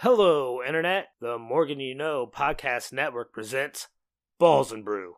Hello, Internet. The Morgan You Know Podcast Network presents Balls and Brew.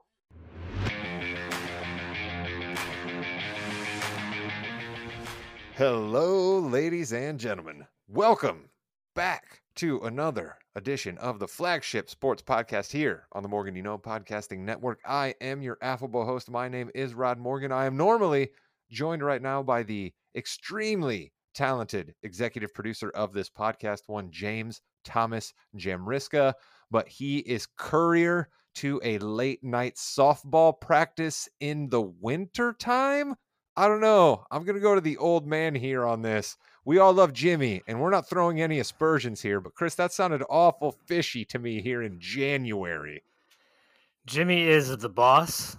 Hello, ladies and gentlemen. Welcome back to another edition of the flagship sports podcast here on the Morgan You Know Podcasting Network. I am your affable host. My name is Rod Morgan. I am normally joined right now by the extremely talented executive producer of this podcast, one James Thomas Jamriska, but he is courier to a late night softball practice in the winter time. I don't know. I'm going to go to the old man here on this. We all love Jimmy, and we're not throwing any aspersions here, but Chris, that sounded awful fishy to me here in January. Jimmy is the boss.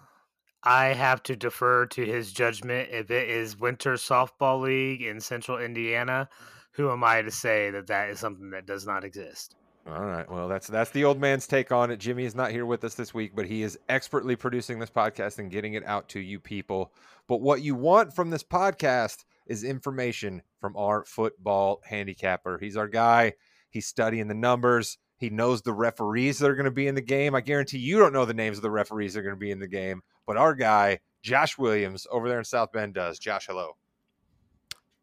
I have to defer to his judgment. If it is Winter Softball League in Central Indiana, who am I to say that that is something that does not exist? All right. Well, that's that's the old man's take on it. Jimmy is not here with us this week, but he is expertly producing this podcast and getting it out to you people. But what you want from this podcast is information from our football handicapper. He's our guy. He's studying the numbers. He knows the referees that are going to be in the game. I guarantee you don't know the names of the referees that are going to be in the game, but our guy, Josh Williams, over there in South Bend does. Josh, hello.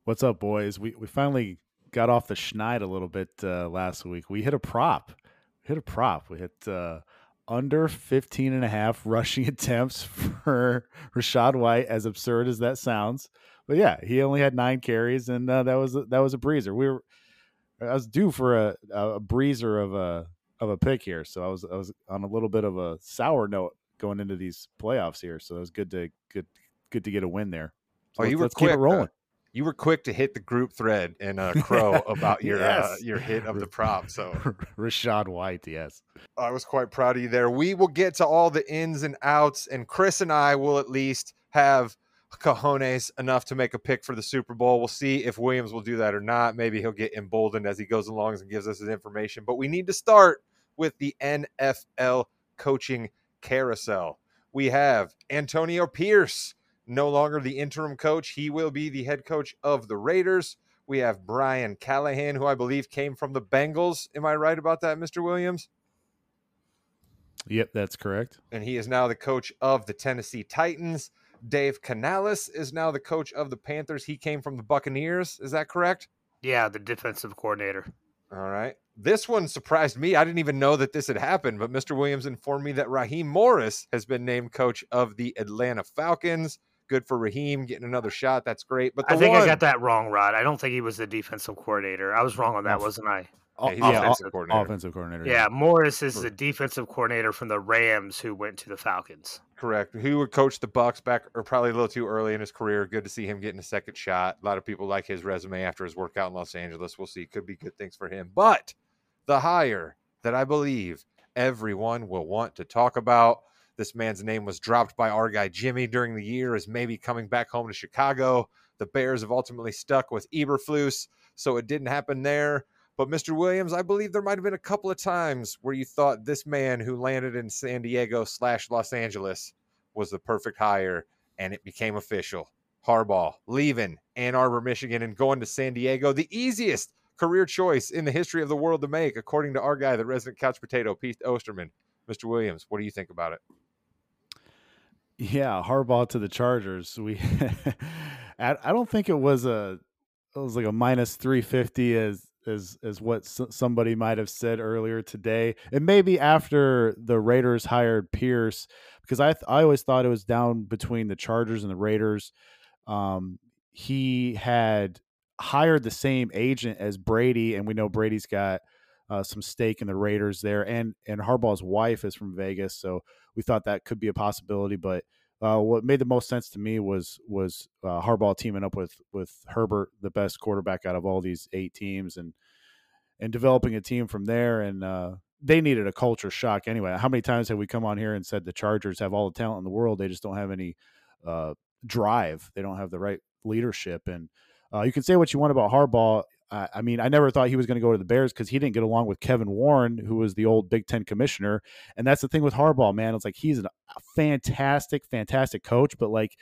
What's up, boys? We we finally got off the schneid a little bit uh, last week. We hit a prop. We hit a prop. We hit uh, under 15 and a half rushing attempts for Rachaad White, as absurd as that sounds. But yeah, he only had nine carries, and uh, that was that was a breezer. We were I was due for a, a breezer of a of a pick here, so I was I was on a little bit of a sour note going into these playoffs here. So it was good to good good to get a win there. So oh, you were quick, keep it rolling. Uh, you were quick to hit the group thread and uh, crow about your uh, yes. uh, your hit of the prop. So Rachaad White, yes, I was quite proud of you there. We will get to all the ins and outs, and Chris and I will at least have cojones enough to make a pick for the Super Bowl. We'll see if Williams will do that or not. Maybe he'll get emboldened as he goes along and gives us his information. But we need to start with the NFL coaching carousel. We have Antonio Pierce, no longer the interim coach. He will be the head coach of the Raiders. We have Brian Callahan, who I believe came from the Bengals. Am I right about that, Mr. Williams? Yep, that's correct. And he is now the coach of the Tennessee Titans. Dave Canales is now the coach of the Panthers. He came from the Buccaneers. Is that correct? Yeah, the defensive coordinator. All right. This one surprised me. I didn't even know that this had happened, but Mr. Williams informed me that Raheem Morris has been named coach of the Atlanta Falcons. Good for Raheem getting another shot. That's great. But I think one... I got that wrong, Rod. I don't think he was the defensive coordinator. I was wrong on that, wasn't I? Yeah, he's oh, yeah, offensive, coordinator. offensive coordinator. Yeah, Morris is the defensive coordinator from the Rams who went to the Falcons. Correct. Who would coach the Bucks back or probably a little too early in his career. Good to see him getting a second shot. A lot of people like his resume after his workout in Los Angeles. We'll see. Could be good things for him. But the hire that I believe everyone will want to talk about. This man's name was dropped by our guy Jimmy during the year as maybe coming back home to Chicago. The Bears have ultimately stuck with Eberflus, so it didn't happen there. But Mr. Williams, I believe there might have been a couple of times where you thought this man who landed in San Diego slash Los Angeles was the perfect hire, and it became official. Harbaugh leaving Ann Arbor, Michigan, and going to San Diego, the easiest career choice in the history of the world to make, according to our guy, the resident couch potato, Pete Osterman. Mr. Williams, what do you think about it? Yeah, Harbaugh to the Chargers. We, I don't think it was a, it was like a minus three fifty as as as what somebody might have said earlier today. And maybe after the Raiders hired Pierce, because I th- I always thought it was down between the Chargers and the Raiders. Um, he had hired the same agent as Brady, and we know Brady's got uh, some stake in the Raiders there, and and Harbaugh's wife is from Vegas, so we thought that could be a possibility, but uh, what made the most sense to me was was uh, Harbaugh teaming up with with Herbert, the best quarterback out of all these eight teams, and and developing a team from there. And uh, they needed a culture shock anyway. How many times have we come on here and said the Chargers have all the talent in the world, they just don't have any uh, drive, they don't have the right leadership, and uh, you can say what you want about Harbaugh. I mean, I never thought he was going to go to the Bears because he didn't get along with Kevin Warren, who was the old Big Ten commissioner. And that's the thing with Harbaugh, man. It's like he's a fantastic, fantastic coach, but like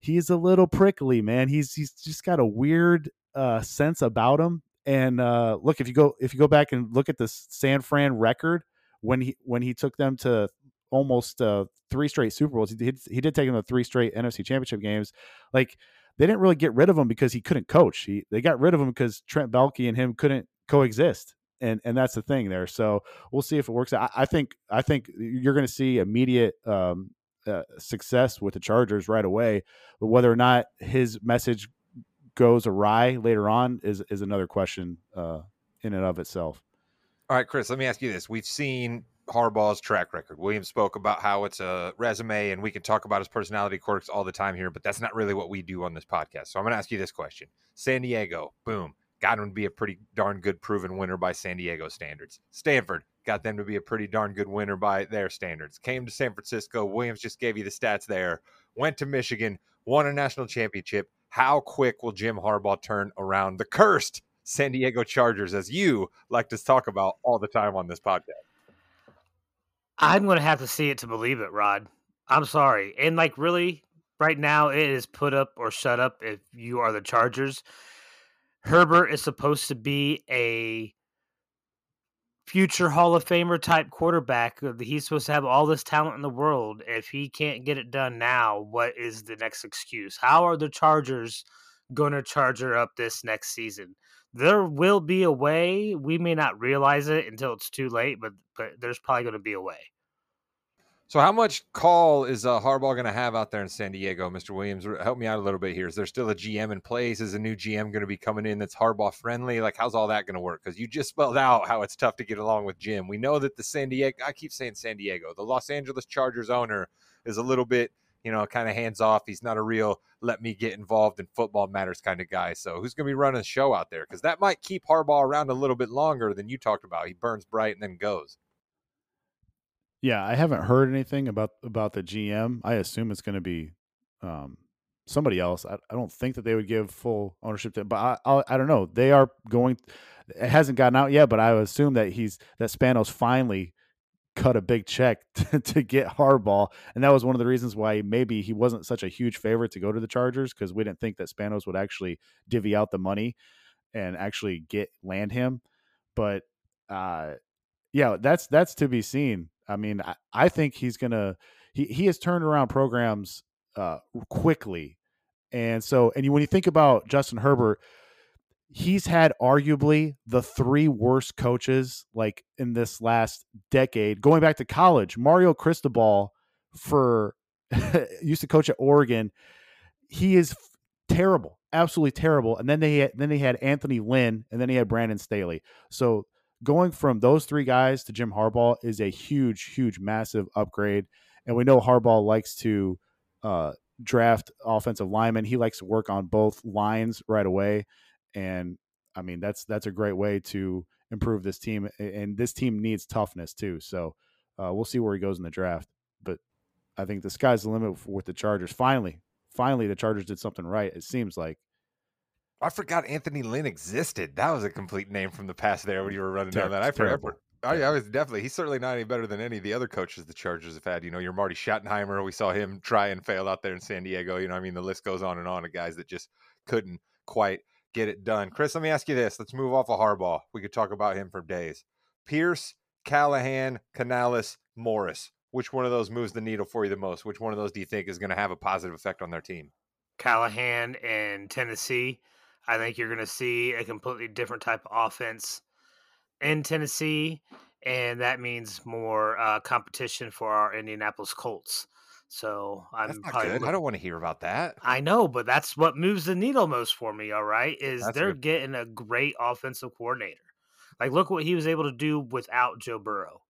he's a little prickly, man. He's he's just got a weird uh, sense about him, And uh, look, if you go if you go back and look at the San Fran record when he when he took them to almost uh, three straight Super Bowls, he did, he did take them to three straight NFC Championship games. Like they didn't really get rid of him because he couldn't coach. He they got rid of him because Trent Baalke and him couldn't coexist. And and that's the thing there. So we'll see if it works out. I, I think I think you're going to see immediate um, uh, success with the Chargers right away. But whether or not his message goes awry later on is is another question uh, in and of itself. All right, Chris, let me ask you this. We've seen Harbaugh's track record. William spoke about how it's a resume, and we can talk about his personality quirks all the time here, but that's not really what we do on this podcast. So I'm going to ask you this question San Diego, boom, got him to be a pretty darn good proven winner by San Diego standards. Stanford got them to be a pretty darn good winner by their standards. Came to San Francisco. Williams just gave you the stats there. Went to Michigan, won a national championship, how quick will Jim Harbaugh turn around the cursed San Diego Chargers, as you like to talk about all the time on this podcast? I'm going to have to see it to believe it, Rod. I'm sorry. And like, really, right now, it is put up or shut up if you are the Chargers. Herbert is supposed to be a future Hall of Famer type quarterback. Uh, he's supposed to have all this talent in the world. If he can't get it done now, what is the next excuse? How are the Chargers going to charger up this next season? There will be a way. We may not realize it until it's too late, but but there's probably going to be a way. So, how much call is uh, Harbaugh going to have out there in San Diego, Mr. Williams? Help me out a little bit here. Is there still a GM in place? Is a new GM going to be coming in that's Harbaugh friendly? Like, how's all that going to work? Because you just spelled out how it's tough to get along with Jim. We know that the San Diego, I keep saying San Diego, the Los Angeles Chargers owner is a little bit, you know, kind of hands off. He's not a real let me get involved in football matters kind of guy. So, who's going to be running the show out there? Because that might keep Harbaugh around a little bit longer than you talked about. He burns bright and then goes. Yeah, I haven't heard anything about about the GM. I assume it's going to be um, somebody else. I, I, don't think that they would give full ownership to, but I, I, I don't know. They are going. It hasn't gotten out yet, but I assume that he's that Spanos finally cut a big check to, to get Harbaugh, and that was one of the reasons why maybe he wasn't such a huge favorite to go to the Chargers because we didn't think that Spanos would actually divvy out the money and actually get land him. But uh, yeah, that's that's to be seen. I mean, I, I think he's gonna he he has turned around programs uh, quickly, and so and you, when you think about Justin Herbert, he's had arguably the three worst coaches like in this last decade, going back to college. Mario Cristobal for used to coach at Oregon. He is terrible, absolutely terrible. And then they had, then they had Anthony Lynn, and then he had Brandon Staley. So going from those three guys to Jim Harbaugh is a huge, huge, massive upgrade. And we know Harbaugh likes to uh, draft offensive linemen. He likes to work on both lines right away. And I mean, that's that's a great way to improve this team. And this team needs toughness too. So uh, we'll see where he goes in the draft. But I think the sky's the limit with the Chargers. Finally, finally, the Chargers did something right. It seems like I forgot Anthony Lynn existed. That was a complete name from the past there when you were running down that. I forgot. I, I, was definitely he's certainly not any better than any of the other coaches the Chargers have had. You know, your Marty Schottenheimer, we saw him try and fail out there in San Diego. You know, I mean, the list goes on and on of guys that just couldn't quite get it done. Chris, let me ask you this. Let's move off of Harbaugh. We could talk about him for days. Pierce, Callahan, Canales, Morris. Which one of those moves the needle for you the most? Which one of those do you think is going to have a positive effect on their team? Callahan and Tennessee. I think you're going to see a completely different type of offense in Tennessee, and that means more uh, competition for our Indianapolis Colts. So I'm probably. Good. I don't want to hear about that. I know, but that's what moves the needle most for me. All right, is that's they're good. getting a great offensive coordinator. Like, look what he was able to do without Joe Burrow.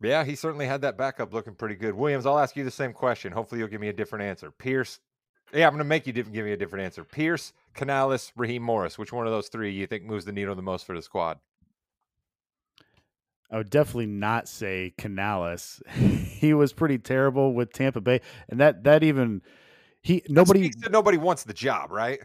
Yeah, he certainly had that backup looking pretty good. Williams, I'll ask you the same question. Hopefully, you'll give me a different answer. Pierce, yeah, I'm going to make you give me a different answer. Pierce, Canales, Raheem Morris. Which one of those three you think moves the needle the most for the squad? I would definitely not say Canales. he was pretty terrible with Tampa Bay, and that that even he nobody nobody wants the job, right?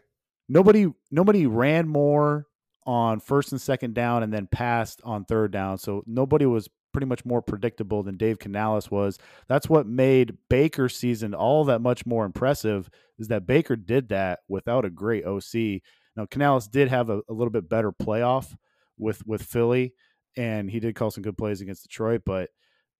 Nobody nobody ran more on first and second down and then passed on third down. So nobody was pretty much more predictable than Dave Canales was. That's what made Baker's season all that much more impressive is that Baker did that without a great OC. Now Canales did have a, a little bit better playoff with with Philly, and he did call some good plays against Detroit. But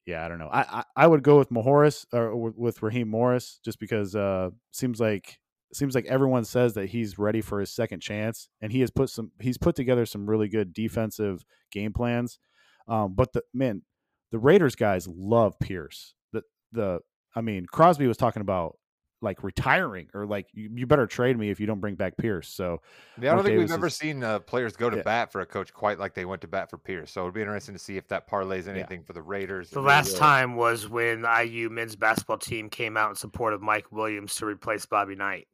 yeah, I don't know. I I, I would go with Mahoris or with Raheem Morris just because uh seems like seems like everyone says that he's ready for his second chance, and he has put some he's put together some really good defensive game plans. Um, but the man, the Raiders guys love Pierce. The the I mean Crosby was talking about like retiring or like you, you better trade me if you don't bring back Pierce. So yeah, I don't think Davis we've ever is, seen uh, players go to yeah. bat for a coach quite like they went to bat for Pierce. So it'd be interesting to see if that parlays anything yeah. for the Raiders. The last time was when the IU men's basketball team came out in support of Mike Williams to replace Bobby Knight.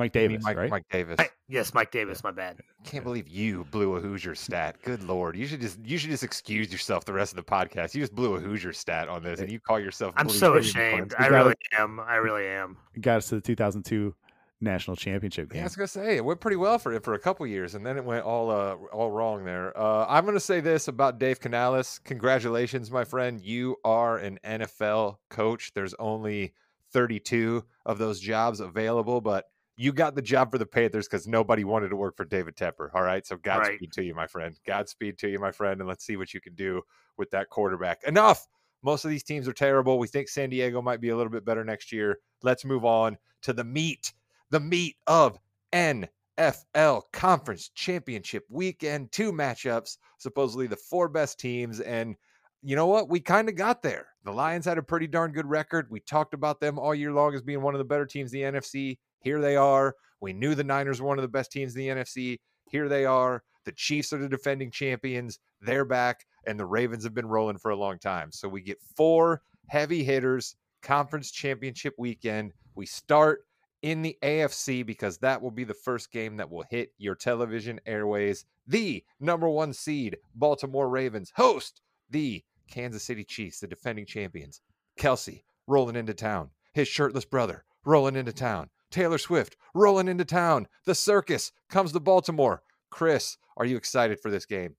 Mike Davis, Mike, right? Mike Davis. I, yes, Mike Davis. My bad. Can't believe you blew a Hoosier stat. Good lord, you should just you should just excuse yourself the rest of the podcast. You just blew a Hoosier stat on this, and you call yourself. I'm so ashamed. I really am. I really am. Got us to the 2002 national championship game. Yeah, I was gonna say it went pretty well for it for a couple years, and then it went all uh, all wrong there. Uh, I'm gonna say this about Dave Canales. Congratulations, my friend. You are an NFL coach. There's only 32 of those jobs available, but you got the job for the Panthers because nobody wanted to work for David Tepper. All right. So Godspeed right. to you, my friend. Godspeed to you, my friend. And let's see what you can do with that quarterback. Enough. Most of these teams are terrible. We think San Diego might be a little bit better next year. Let's move on to the meat, the meat of NFL Conference Championship Weekend. Two matchups, supposedly the four best teams. And you know what? We kind of got there. The Lions had a pretty darn good record. We talked about them all year long as being one of the better teams in the NFC. Here they are. We knew the Niners were one of the best teams in the NFC. Here they are. The Chiefs are the defending champions. They're back, and the Ravens have been rolling for a long time. So we get four heavy hitters, conference championship weekend. We start in the AFC because that will be the first game that will hit your television airways. The number one seed, Baltimore Ravens, host the Kansas City Chiefs, the defending champions. Kelce rolling into town. His shirtless brother rolling into town. Taylor Swift rolling into town. The circus comes to Baltimore. Chris, are you excited for this game?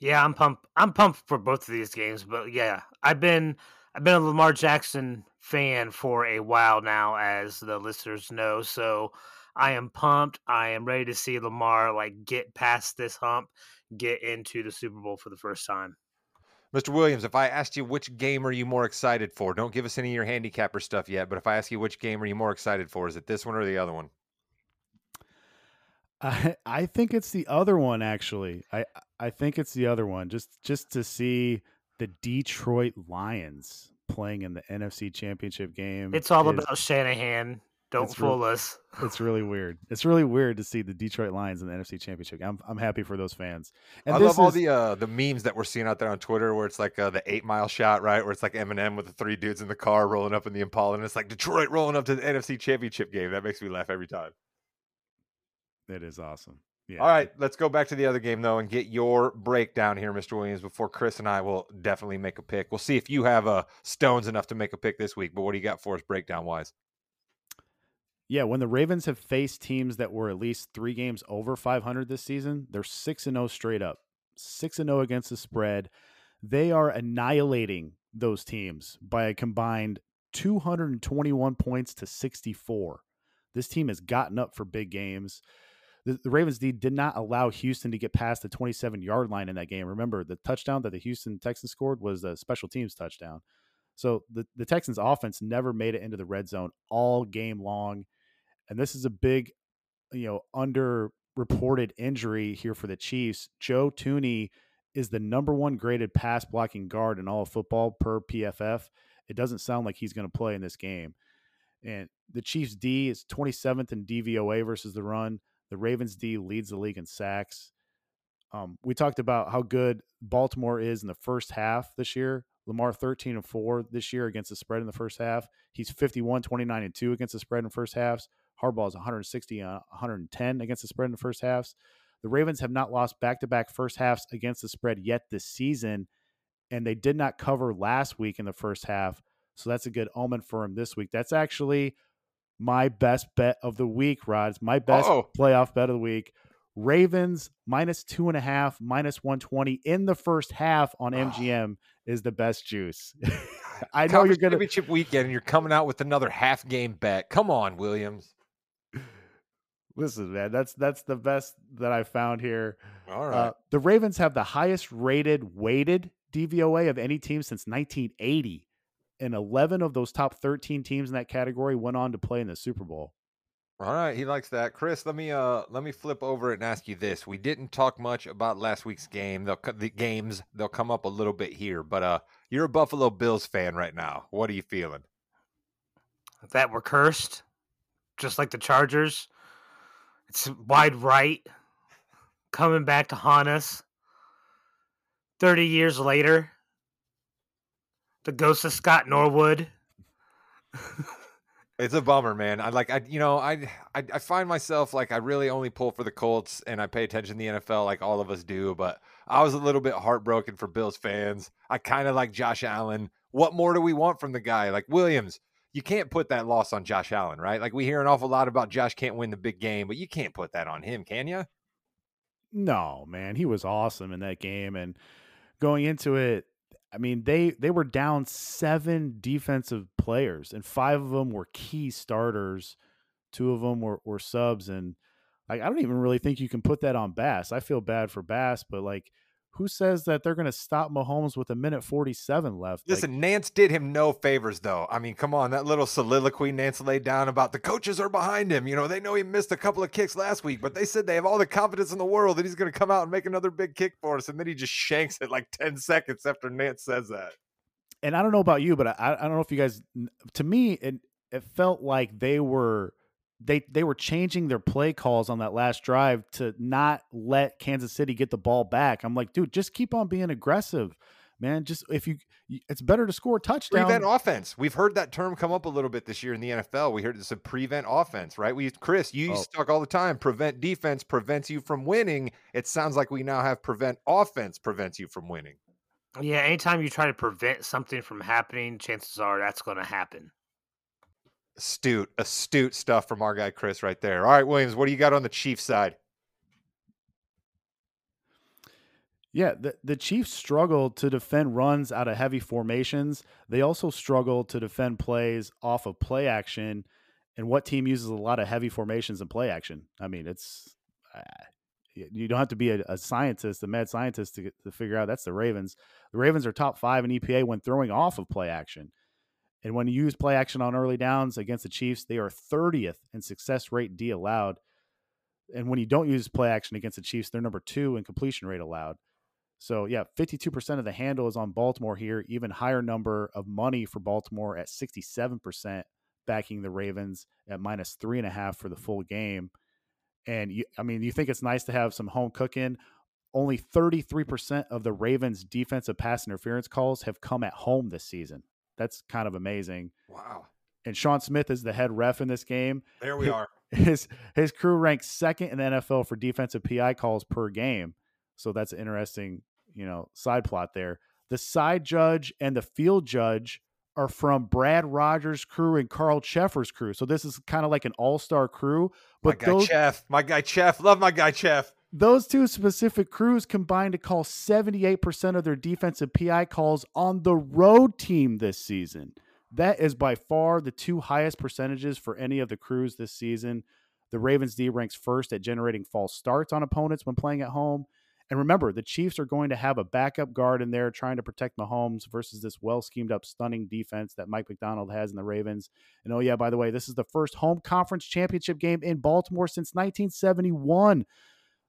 Yeah, I'm pumped. I'm pumped for both of these games, but yeah, I've been I've been a Lamar Jackson fan for a while now, as the listeners know. So I am pumped. I am ready to see Lamar like get past this hump, get into the Super Bowl for the first time. Mr. Williams, if I asked you which game are you more excited for, don't give us any of your handicapper stuff yet, but if I ask you which game are you more excited for, is it this one or the other one? I I think it's the other one actually. I I think it's the other one. Just just to see the Detroit Lions playing in the NFC Championship game. It's all is, about Shanahan don't it's fool us. It's really weird. It's really weird to see the Detroit Lions in the NFC Championship. I'm I'm happy for those fans. And I love all the uh, the memes that we're seeing out there on Twitter, where it's like uh, the eight mile shot, right? Where it's like Eminem with the three dudes in the car rolling up in the Impala, and it's like Detroit rolling up to the NFC Championship game. That makes me laugh every time. It is awesome. Yeah. All right, let's go back to the other game though and get your breakdown here, Mr. Williams, before Chris and I will definitely make a pick. We'll see if you have uh, stones enough to make a pick this week. But what do you got for us breakdown wise? Yeah, when the Ravens have faced teams that were at least three games over 500 this season, they're 6 and 0 straight up. 6 and 0 against the spread. They are annihilating those teams by a combined 221 points to 64. This team has gotten up for big games. The, Ravens did not allow Houston to get past the 27 yard line in that game. Remember, the touchdown that the Houston Texans scored was a special teams touchdown. So the, the Texans offense never made it into the red zone all game long and this is a big, you know, underreported injury here for the Chiefs. Joe Thuney is the number one graded pass blocking guard in all of football per PFF. It doesn't sound like he's going to play in this game. And the Chiefs D is 27th in DVOA versus the run. The Ravens D leads the league in sacks. Um, we talked about how good Baltimore is in the first half this year. Lamar 13 and 4 this year against the spread in the first half. He's 51, 29 and 2 against the spread in first halves. Harbaugh is 160 uh, 110 against the spread in the first halves. The Ravens have not lost back to back first halves against the spread yet this season, and they did not cover last week in the first half. So that's a good omen for him this week. That's actually my best bet of the week, Rod. It's my best Uh-oh. playoff bet of the week. Ravens minus two and a half, minus 120 in the first half on MGM is the best juice. I know you're going to. Championship weekend and you're coming out with another half game bet. Come on, Williams. Listen, man, that's that's the best that I found here. All right. Uh, the Ravens have the highest rated weighted DVOA of any team since 1980, and 11 of those top 13 teams in that category went on to play in the Super Bowl. All right, he likes that. Chris, let me uh let me flip over and ask you this. We didn't talk much about last week's game. They'll the games they'll come up a little bit here, but uh you're a Buffalo Bills fan right now. What are you feeling? That we're cursed, just like the Chargers. It's wide right coming back to haunt us. 30 years later, the ghost of Scott Norwood. It's a bummer, man. I like I you know, I, I I find myself like I really only pull for the Colts and I pay attention to the NFL like all of us do, but I was a little bit heartbroken for Bills fans. I kind of like Josh Allen. What more do we want from the guy? Like Williams, you can't put that loss on Josh Allen, right? Like we hear an awful lot about Josh can't win the big game, but you can't put that on him, can you? No, man, he was awesome in that game and going into it, I mean, they they were down seven defensive players, and five of them were key starters. Two of them were, were subs, and like I don't even really think you can put that on Bass. I feel bad for Bass, but like, who says that they're going to stop Mahomes with a minute forty-seven left? Listen, like, Nance did him no favors, though. I mean, come on, that little soliloquy Nance laid down about the coaches are behind him. You know, they know he missed a couple of kicks last week, but they said they have all the confidence in the world that he's going to come out and make another big kick for us, and then he just shanks it like ten seconds after Nance says that. and I don't know about you, but I, I don't know if you guys. To me, it it felt like they were they they were changing their play calls on that last drive to not let Kansas City get the ball back. I'm like, dude, just keep on being aggressive, man. Just if you, it's better to score a touchdown. Prevent offense. We've heard that term come up a little bit this year in the NFL. We heard it's a prevent offense, right? We, Chris, you oh. used to talk all the time. Prevent defense prevents you from winning. It sounds like we now have prevent offense prevents you from winning. Yeah, anytime you try to prevent something from happening, chances are that's going to happen. Astute, astute stuff from our guy Chris right there. All right, Williams, what do you got on the Chiefs side? Yeah, the, the Chiefs struggled to defend runs out of heavy formations. They also struggled to defend plays off of play action. And what team uses a lot of heavy formations and play action? I mean, it's uh, you don't have to be a, a scientist, a mad scientist, to get, to figure out that's the Ravens. The Ravens are top five in EPA when throwing off of play action. And when you use play action on early downs against the Chiefs, they are 30th in success rate D allowed. And when you don't use play action against the Chiefs, they're number two in completion rate allowed. So, yeah, 52% of the handle is on Baltimore here, even higher number of money for Baltimore at 67%, backing the Ravens at minus three and a half for the full game. And you, I mean, you think it's nice to have some home cooking. Only 33% of the Ravens' defensive pass interference calls have come at home this season. That's kind of amazing. Wow. And Sean Smith is the head ref in this game. There we are. His his crew ranks second in the NFL for defensive PI calls per game. So that's an interesting, you know, side plot there. The side judge and the field judge are from Brad Rogers' crew and Carl Cheffers' crew. So this is kind of like an all-star crew. But my guy those, Chef, my guy Chef, love my guy Chef. Those two specific crews combined to call 78% of their defensive PI calls on the road team this season. That is by far the two highest percentages for any of the crews this season. The Ravens D ranks first at generating false starts on opponents when playing at home. And remember, the Chiefs are going to have a backup guard in there trying to protect Mahomes versus this well schemed up, stunning defense that Mike Macdonald has in the Ravens. And oh, yeah, by the way, this is the first home conference championship game in Baltimore since 1971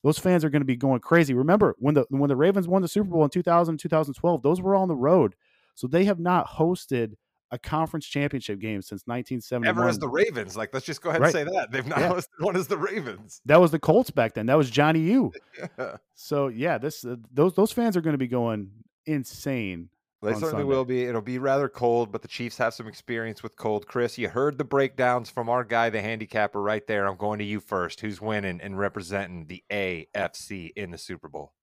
those fans are going to be going crazy. Remember when the when the Ravens won the Super Bowl in 2000 2012, those were on the road. So they have not hosted a conference championship game since 1971. Ever as the Ravens. Like let's just go ahead Right. and say that. They've not Yeah. hosted one as the Ravens. That was the Colts back then. That was Johnny U. Yeah. So yeah, this uh, those those fans are going to be going insane. They certainly Sunday. will be. It'll be rather cold, but the Chiefs have some experience with cold. Chris, you heard the breakdowns from our guy, the handicapper, right there. I'm going to you first. Who's winning and representing the AFC in the Super Bowl?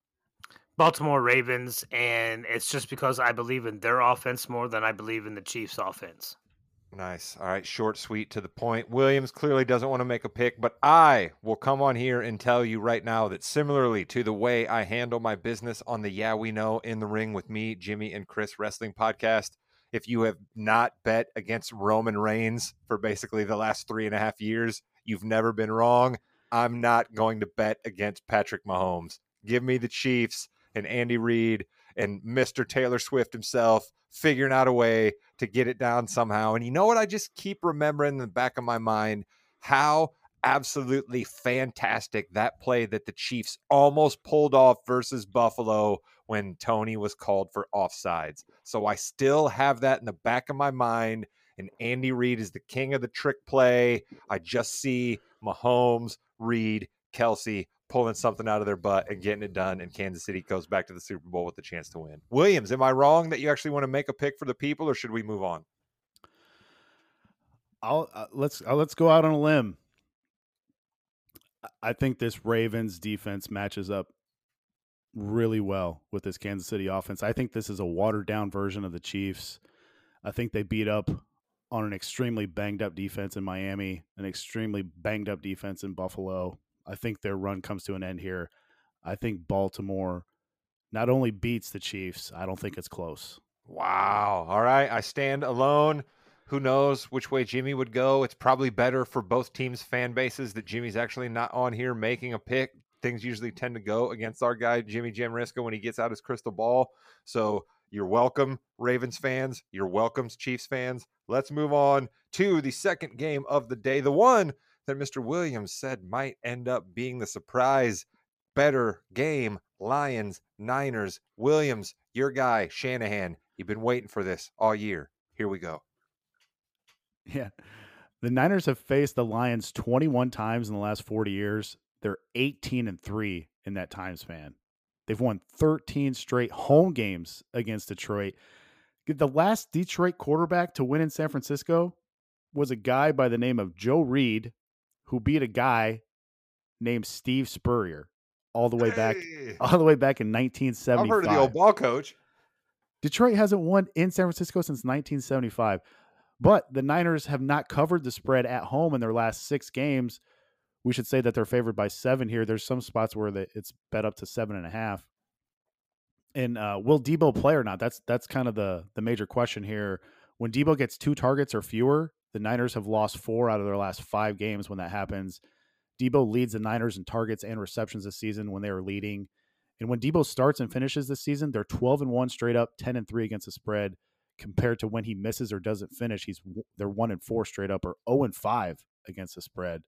Baltimore Ravens, and it's just because I believe in their offense more than I believe in the Chiefs' offense. Nice. All right. Short, sweet, to the point. Williams clearly doesn't want to make a pick, but I will come on here and tell you right now that similarly to the way I handle my business on the Yeah We Know in the Ring with me, Jimmy, and Chris Wrestling podcast, if you have not bet against Roman Reigns for basically the last three and a half years, you've never been wrong. I'm not going to bet against Patrick Mahomes. Give me the Chiefs and Andy Reid and Mr. Taylor Swift himself figuring out a way to get it down somehow. And you know what? I just keep remembering in the back of my mind how absolutely fantastic that play that the Chiefs almost pulled off versus Buffalo when Toney was called for offsides. So I still have that in the back of my mind. And Andy Reid is the king of the trick play. I just see Mahomes, Reid, Kelce pulling something out of their butt and getting it done, and Kansas City goes back to the Super Bowl with the chance to win. Williams, am I wrong that you actually want to make a pick for the people, or should we move on? I'll uh, let's uh, let's go out on a limb. I think this Ravens defense matches up really well with this Kansas City offense. I think this is a watered down version of the Chiefs. I think they beat up on an extremely banged up defense in Miami, an extremely banged up defense in Buffalo. I think their run comes to an end here. I think Baltimore not only beats the Chiefs, I don't think it's close. Wow. All right. I stand alone. Who knows which way Jimmy would go? It's probably better for both teams' fan bases that Jimmy's actually not on here making a pick. Things usually tend to go against our guy, Jimmy Jamriska, when he gets out his crystal ball. So you're welcome, Ravens fans. You're welcome, Chiefs fans. Let's move on to the second game of the day. The one that Mr. Williams said might end up being the surprise better game. Lions, Niners, Williams, your guy, Shanahan. You've been waiting for this all year. Here we go. Yeah. The Niners have faced the Lions 21 times in the last 40 years. They're 18 and 3 in that time span. They've won 13 straight home games against Detroit. The last Detroit quarterback to win in San Francisco was a guy by the name of Joe Reed, who beat a guy named Steve Spurrier all the way back Hey. all the way back in 1975. I've heard of the old ball coach. Detroit hasn't won in San Francisco since 1975, but the Niners have not covered the spread at home in their last six games. We should say that they're favored by seven here. There's some spots where the, it's bet up to seven and a half. And uh, will Deebo play or not? That's that's kind of the the major question here. When Deebo gets two targets or fewer, the Niners have lost four out of their last five games. When that happens, Deebo leads the Niners in targets and receptions this season when they are leading. And when Deebo starts and finishes this season, they're 12 and 1 straight up, 10 and 3 against the spread compared to when he misses or doesn't finish, he's they're 1 and 4 straight up or 0 and 5 against the spread.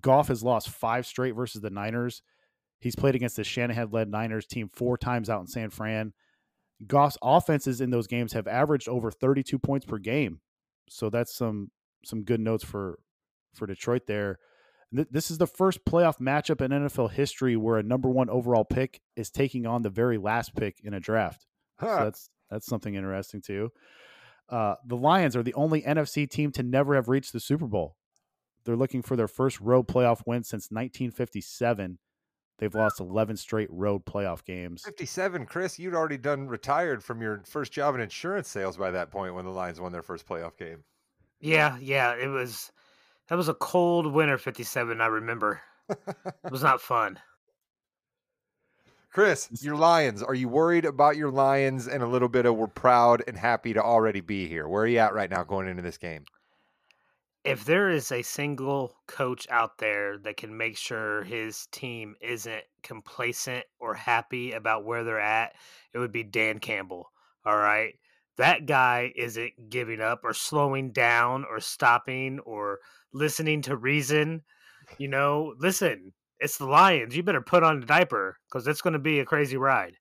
Goff has lost 5 straight versus the Niners. He's played against the Shanahan-led Niners team 4 times out in San Fran. Goff's offenses in those games have averaged over 32 points per game. So that's some some good notes for for Detroit there. Th- This is the first playoff matchup in NFL history where a number one overall pick is taking on the very last pick in a draft. So that's that's something interesting too. Uh, the Lions are the only NFC team to never have reached the Super Bowl. They're looking for their first road playoff win since 1957. They've lost 11 straight road playoff games. 57, Chris, you'd already done retired from your first job in insurance sales by that point when the Lions won their first playoff game. Yeah, yeah, it was. That was a cold winter '57. I remember. It was not fun. Chris, your Lions, are you worried about your Lions and a little bit of we're proud and happy to already be here? Where are you at right now going into this game? If there is a single coach out there that can make sure his team isn't complacent or happy about where they're at, it would be Dan Campbell. All right. That guy isn't giving up or slowing down or stopping or listening to reason. You know, listen, it's the Lions. You better put on a diaper because it's going to be a crazy ride.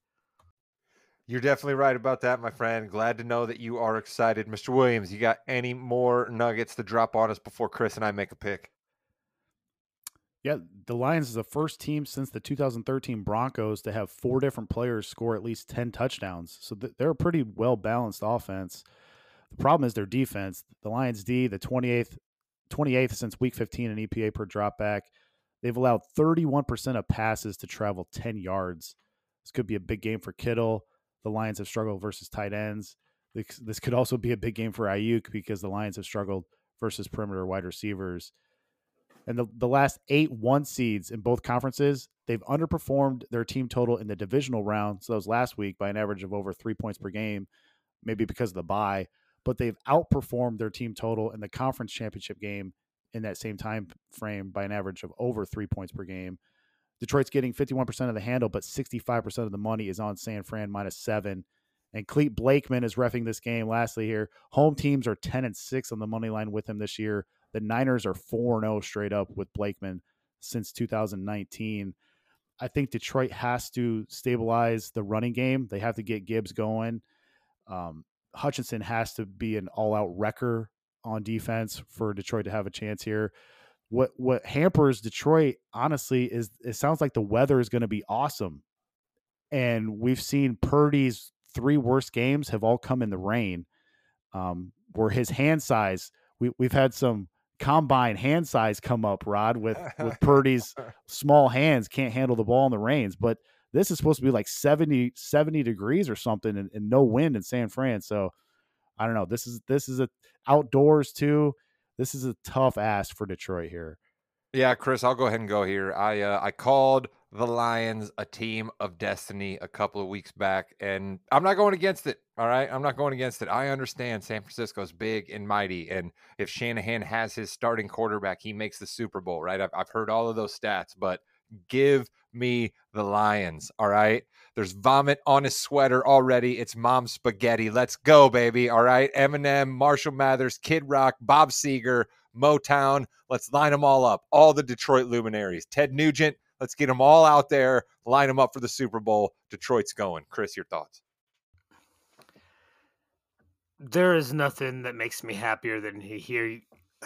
You're definitely right about that, my friend. Glad to know that you are excited. Mr. Williams, you got any more nuggets to drop on us before Chris and I make a pick? Yeah, the Lions is the first team since the 2013 Broncos to have four different players score at least 10 touchdowns. So they're a pretty well balanced offense. The problem is their defense. The Lions D, the 28th 28th since week 15 in EPA per dropback. They've allowed 31% of passes to travel 10 yards. This could be a big game for Kittle. The Lions have struggled versus tight ends. This, this could also be a big game for Aiyuk because the Lions have struggled versus perimeter wide receivers. And the, the last eight one seeds in both conferences, they've underperformed their team total in the divisional round. So was last week by an average of over three points per game, maybe because of the bye. But they've outperformed their team total in the conference championship game in that same time frame by an average of over three points per game. Detroit's getting 51% of the handle, but 65% of the money is on San Fran minus seven. And Clete Blakeman is refing this game. Lastly, here, home teams are 10 and 6 on the money line with him this year. The Niners are 4 0 straight up with Blakeman since 2019. I think Detroit has to stabilize the running game. They have to get Gibbs going. Um, Hutchinson has to be an all out wrecker on defense for Detroit to have a chance here. What what hampers Detroit honestly is it sounds like the weather is going to be awesome. And we've seen Purdy's three worst games have all come in the rain. Um, where his hand size, we, we've had some combine hand size come up, Rod, with with Purdy's small hands can't handle the ball in the rains. But this is supposed to be like 70, 70 degrees or something and, and no wind in San Fran. So I don't know. This is this is a outdoors too. This is a tough ask for Detroit here. Yeah, Chris, I'll go ahead and go here. I uh, I called the Lions a team of destiny a couple of weeks back, and I'm not going against it. All right, I'm not going against it. I understand San Francisco's big and mighty, and if Shanahan has his starting quarterback, he makes the Super Bowl. Right? I've, I've heard all of those stats, but give me the Lions. All right. There's vomit on his sweater already. It's mom spaghetti. Let's go, baby. All right. Eminem, Marshall Mathers, Kid Rock, Bob Seger, Motown. Let's line them all up. All the Detroit luminaries. Ted Nugent. Let's get them all out there. Line them up for the Super Bowl. Detroit's going. Chris, your thoughts? There is nothing that makes me happier than to hear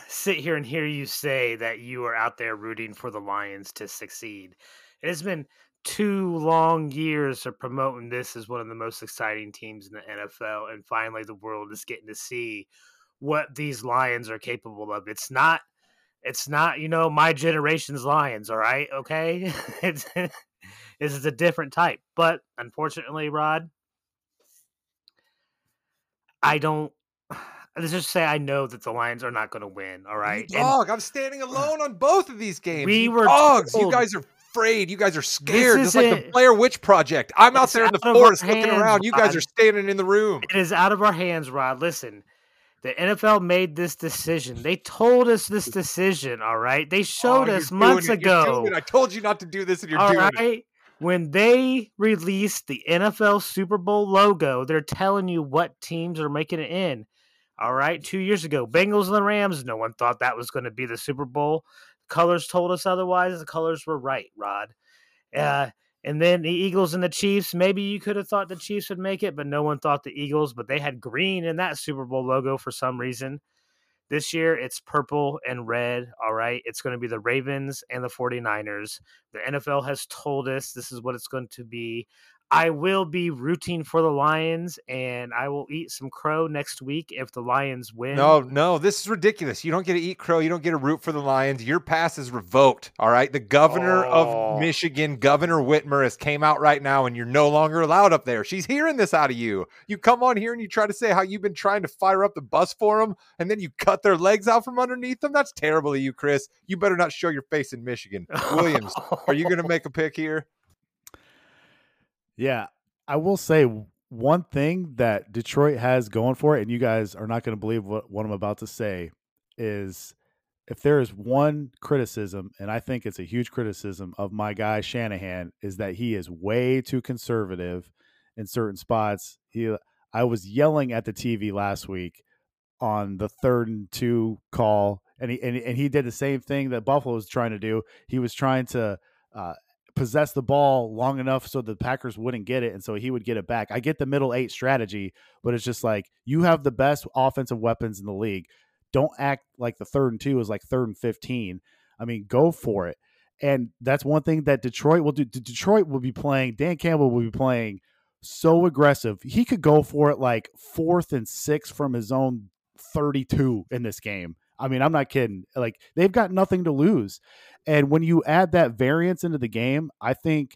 sit here and hear you say that you are out there rooting for the Lions to succeed. It has been two long years of promoting this as one of the most exciting teams in the NFL, and finally the world is getting to see what these Lions are capable of. It's not it's not, you know, my generation's Lions, all right? Okay? it's it's a different type. But unfortunately, Rod, I don't let's just say I know that the Lions are not going to win. All right, you dog. And I'm standing alone on both of these games. We you were dogs. Told, you guys are afraid. You guys are scared. This It's like the Blair Witch Project. I'm out there in the forest looking around. You guys Rod. are standing in the room. It is out of our hands, Rod. Listen. The NFL made this decision. They told us this decision, all right? They oh, showed oh, us months ago. I told you not to do this and you're all doing right? it when they released the NFL Super Bowl logo, they're telling you what teams are making it in. All right, two years ago, Bengals and the Rams. No one thought that was going to be the Super Bowl. Colors told us otherwise. The colors were right, Rod. Uh, and then the Eagles and the Chiefs. Maybe you could have thought the Chiefs would make it, but no one thought the Eagles. But they had green in that Super Bowl logo for some reason. This year, it's purple and red. All right. It's going to be the Ravens and the 49ers. The NFL has told us this is what it's going to be. I will be rooting for the Lions, and I will eat some crow next week if the Lions win. No, no, this is ridiculous. You don't get to eat crow. You don't get to root for the Lions. Your pass is revoked. All right. The governor oh. of Michigan, Governor Whitmer, has came out right now, and you're no longer allowed up there. She's hearing this out of you. You come on here and you try to say how you've been trying to fire up the bus for them, and then you cut their legs out from underneath them. That's terrible of you, Chris. You better not show your face in Michigan. Williams, are you going to make a pick here? Yeah, I will say one thing that Detroit has going for it, and you guys are not going to believe what, what I'm about to say, is if there is one criticism, and I think it's a huge criticism of my guy Shanahan, is that he is way too conservative in certain spots. He, I was yelling at the TV last week on the third and two call, and he and, and he did the same thing that Buffalo was trying to do. He was trying to uh, possess the ball long enough so the Packers wouldn't get it and so he would get it back. I get the middle eight strategy, but it's just like you have the best offensive weapons in the league. Don't act like the third and two is like third and 15. I mean, go for it. And that's one thing that Detroit will do. Detroit will be playing, Dan Campbell will be playing so aggressive. He could go for it like fourth and six from his own 32 in this game. I mean, I'm not kidding. Like they've got nothing to lose. And when you add that variance into the game, I think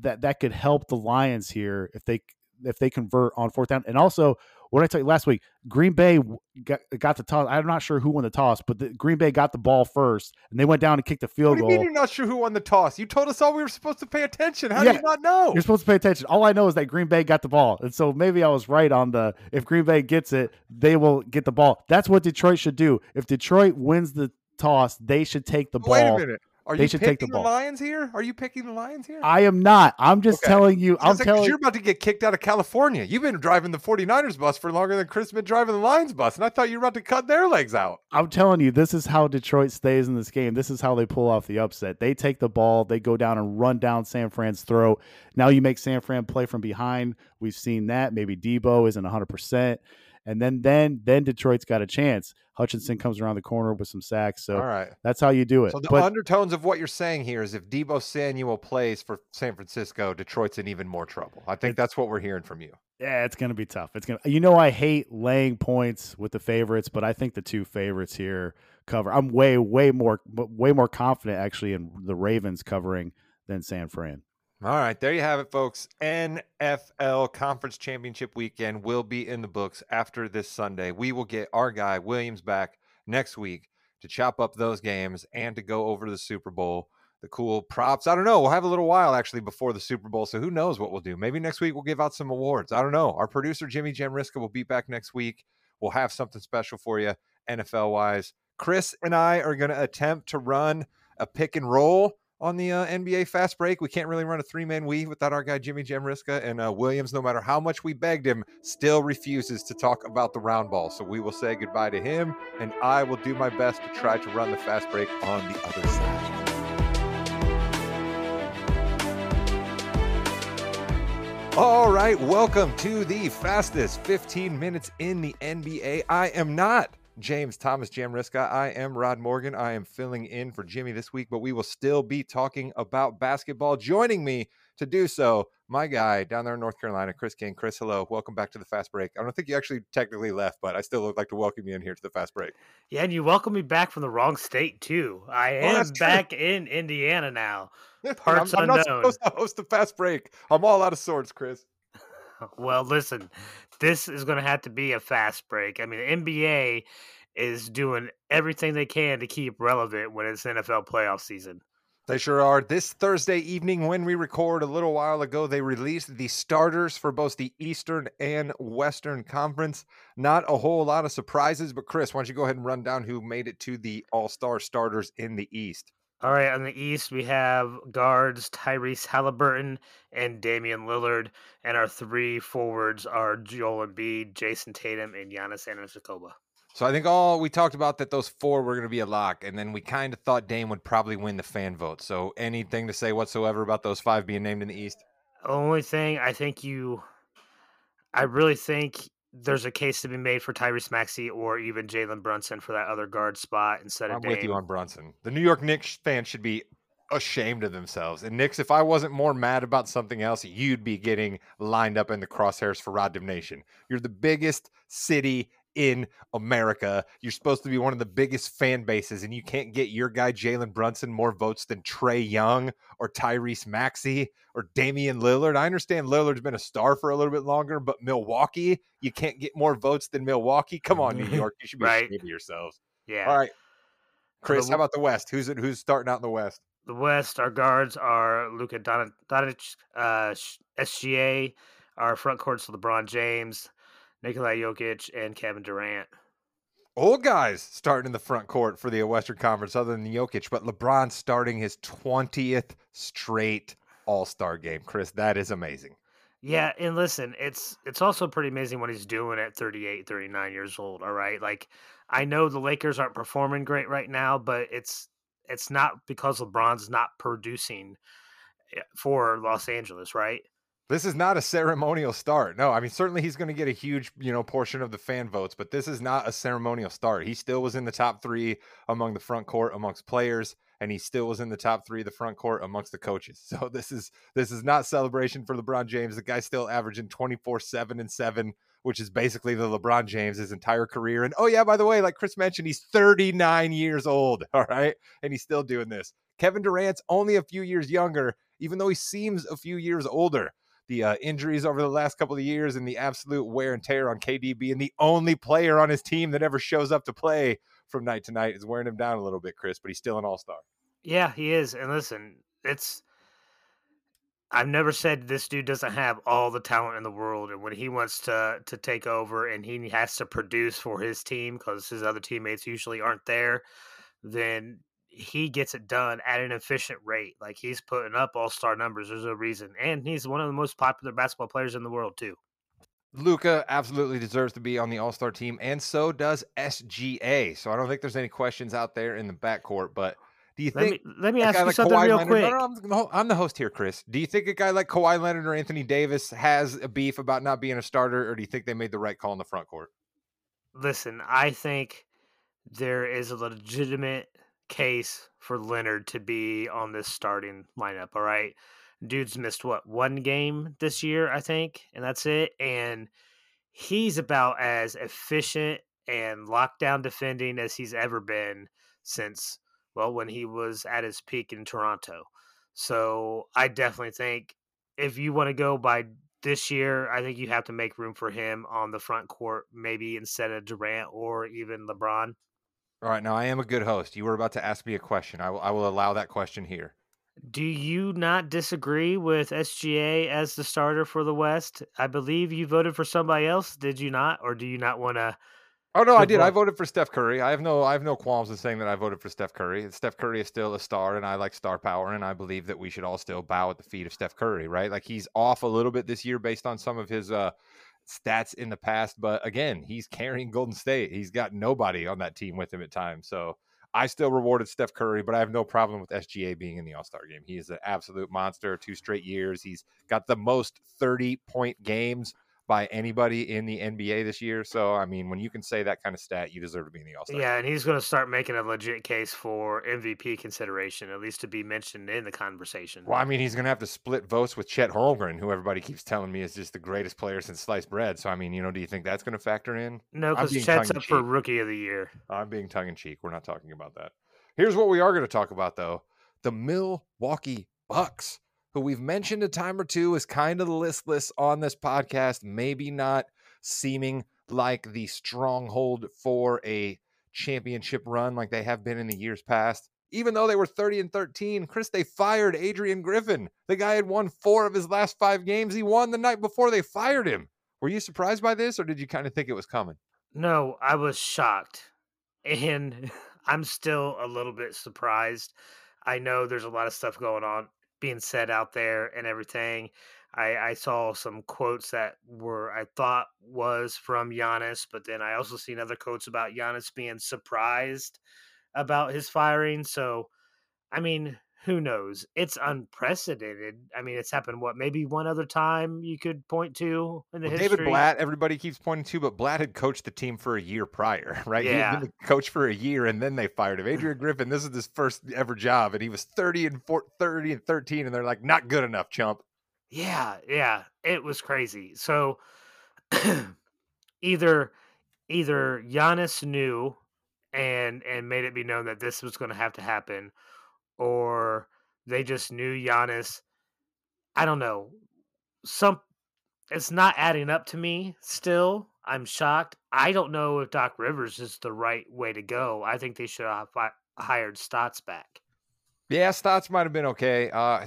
that that could help the Lions here if they if they convert on fourth down. And also, what I tell you last week, Green Bay got, got the toss. I'm not sure who won the toss, but the, Green Bay got the ball first, and they went down and kicked the field goal. What do you mean you're not sure who won the toss? You told us all we were supposed to pay attention. How yeah, do you not know? You're supposed to pay attention. All I know is that Green Bay got the ball, and so maybe I was right on the. If Green Bay gets it, they will get the ball. That's what Detroit should do. If Detroit wins the toss, they should take the ball. Wait a minute. Are They you should picking take the the. Lions here? Are you picking the Lions here? I am not. I'm just Okay. telling you. I'm like, telling you're about to get kicked out of California. You've been driving the 49ers bus for longer than Chris been driving the Lions bus, and I thought you were about to cut their legs out. I'm telling you, this is how Detroit stays in this game. This is how they pull off the upset. They take the ball, they go down and run down San Fran's throat. Now you make San Fran play from behind. We've seen that. Maybe Deebo isn't 100%. And then then then Detroit's got a chance. Hutchinson comes around the corner with some sacks. So All right. that's how you do it. So the but undertones of what you're saying here is if Deebo Samuel plays for San Francisco, Detroit's in even more trouble. I think that's what we're hearing from you. yeah, it's going to be tough. It's going to You know I hate laying points with the favorites, but I think the two favorites here cover. I'm way way more way more confident actually in the Ravens covering than San Fran. All right, there you have it, folks. NFL Conference Championship weekend will be in the books after this Sunday. We will get our guy Williams back next week to chop up those games and to go over the Super Bowl. The cool props. I don't know. We'll have a little while actually before the Super Bowl, so who knows what we'll do. Maybe next week we'll give out some awards. I don't know. Our producer Jimmy Jamriska will be back next week. We'll have something special for you NFL wise. Chris and I are going to attempt to run a pick and roll on the uh, NBA fast break. We can't really run a three man weave without our guy Jimmy Jamriska and uh, Williams. No matter how much we begged him, still refuses to talk about the round ball. So we will say goodbye to him, and I will do my best to try to run the fast break on the other side. All right, welcome to the fastest 15 minutes in the NBA. I am not James Thomas Jamriska. I am Rod Morgan. I am filling in for Jimmy this week, but we will still be talking about basketball. Joining me to do so, my guy down there in North Carolina, Chris King. Chris, hello. Welcome back to the fast break. I don't think you actually technically left, but I still would like to welcome you in here to the fast break. Yeah, and you welcome me back from the wrong state too. I Oh, am true. back in Indiana now. I'm, Parts I'm not supposed to host the fast break. I'm all out of sorts, Chris. Well, listen, this is going to have to be a fast break. I mean, the NBA is doing everything they can to keep relevant when it's NFL playoff season. They sure are. This Thursday evening, when we record a little while ago, they released the starters for both the Eastern and Western Conference. Not a whole lot of surprises, but Chris, why don't you go ahead and run down who made it to the All Star starters in the East? All right, on the East, we have guards Tyrese Halliburton and Damian Lillard, and our three forwards are Joel Embiid, Jayson Tatum, and Giannis Antetokounmpo. So I think all we talked about that those four were going to be a lock, and then we kind of thought Dame would probably win the fan vote. So anything to say whatsoever about those five being named in the East? Only thing I think you, I really think there's a case to be made for Tyrese Maxey or even Jalen Brunson for that other guard spot instead of I'm Dame. with you on Brunson. The New York Knicks fans should be ashamed of themselves. And Knicks, if I wasn't more mad about something else, you'd be getting lined up in the crosshairs for Rod Nation. You're the biggest city in America. You're supposed to be one of the biggest fan bases, and you can't get your guy Jalen Brunson more votes than Trae Young or Tyrese Maxey or Damian Lillard. I understand Lillard's been a star for a little bit longer, but Milwaukee, you can't get more votes than Milwaukee. Come on, New York. You should be Right. ashamed of yourselves. Yeah. All right. Chris, how about the West? Who's it, who's starting out in the West? The West, our guards are Luka Don- Doncic, uh, SGA. Our front court's LeBron James, Nikolai Jokic, and Kevin Durant. Old guys starting in the front court for the Western Conference, other than Jokic, but LeBron starting his 20th straight All Star game. Chris, that is amazing. Yeah, and listen, it's it's also pretty amazing what he's doing at 38, 39 years old, all right? Like I know the Lakers aren't performing great right now, but it's it's not because LeBron's not producing eh, for Los Angeles, right? This is not a ceremonial start. No, I mean certainly he's going to get a huge, you know, portion of the fan votes, but this is not a ceremonial start. He still was in the top 3 among the front court amongst players and he still was in the top 3 of the front court amongst the coaches. So this is this is not celebration for LeBron James. The guy's still averaging 24/7 and 7, which is basically the LeBron James his entire career. And oh yeah, by the way, like Chris mentioned, he's 39 years old, all right? And he's still doing this. Kevin Durant's only a few years younger, even though he seems a few years older the uh, injuries over the last couple of years and the absolute wear and tear on KD being the only player on his team that ever shows up to play from night to night is wearing him down a little bit, Chris, but he's still an all star. Yeah, he is. And listen, it's I've never said this dude doesn't have all the talent in the world, and when he wants to to take over and he has to produce for his team because his other teammates usually aren't there, then he gets it done at an efficient rate. Like he's putting up all star numbers. There's a reason. And he's one of the most popular basketball players in the world, too. Luka absolutely deserves to be on the All Star team, and so does SGA. So I don't think there's any questions out there in the backcourt. But do you Let think me let me ask you like something Kawhi real Leonard? quick. No, no, I'm, the I'm the host here, Chris. Do you think a guy like Kawhi Leonard or Anthony Davis has a beef about not being a starter, or do you think they made the right call in the front court? Listen, I think there is a legitimate case for Leonard to be on this starting lineup. All right. Dude's missed what, one game this year, I think, and that's it. And he's about as efficient and lockdown defending as he's ever been since, well, when he was at his peak in Toronto. So I definitely think if you want to go by this year, I think you have to make room for him on the front court, maybe instead of Durant or even LeBron. All right, now I am a good host. You were about to ask me a question. I will, I will allow that question here. Do you not disagree with SGA as the starter for the West? I believe you voted for somebody else, did you not? Or do you not want to? Oh no, I did. I voted for Steph Curry. I have no, I have no qualms in saying that I voted for Steph Curry. Steph Curry is still a star, and I like star power, and I believe that we should all still bow at the feet of Steph Curry. Right? Like he's off a little bit this year based on some of his uh, stats in the past, but again, he's carrying Golden State. He's got nobody on that team with him at times, so. I still rewarded Steph Curry, but I have no problem with SGA being in the All Star game. He is an absolute monster. Two straight years. He's got the most 30 point games by anybody in the NBA this year. So, I mean, when you can say that kind of stat, you deserve to be in the All Star. Yeah, and he's going to start making a legit case for MVP consideration, at least to be mentioned in the conversation. Well, I mean, he's going to have to split votes with Chet Holmgren, who everybody keeps telling me is just the greatest player since sliced bread. So, I mean, you know, do you think that's going to factor in? No, because Chet's up for. Rookie of the Year. I'm being tongue in cheek. We're not talking about that. Here's what we are going to talk about, though the Milwaukee Bucks, who we've mentioned a time or two is kind of listless on this podcast, maybe not seeming like the stronghold for a championship run like they have been in the years past. Even though they were 30 and 13, Chris, they fired Adrian Griffin. The guy had won four of his last five games. He won the night before they fired him. Were you surprised by this, or did you kind of think it was coming? No, I was shocked. And I'm still a little bit surprised. I know there's a lot of stuff going on being said out there and everything. I, I saw some quotes that were I thought was from Giannis, but then I also seen other quotes about Giannis being surprised about his firing. So, I mean, who knows? It's unprecedented. I mean, it's happened what maybe one other time you could point to in the Well, history. David Blatt, everybody keeps pointing to, but Blatt had coached the team for a year prior, right? He Yeah. had been the coach for a year, and then they fired him. Adrian Griffin, this is his first ever job, and he was 30 and 4, 30 and 13, and they're like, not good enough, chump. Yeah, yeah, it was crazy. So either either Giannis knew and and made it be known that this was going to have to happen, or they just knew Giannis. I don't know. Some it's not adding up to me. Still, I'm shocked. I don't know if Doc Rivers is the right way to go. I think they should have hired Stotts back. Yeah, Stotts might have been okay. Uh,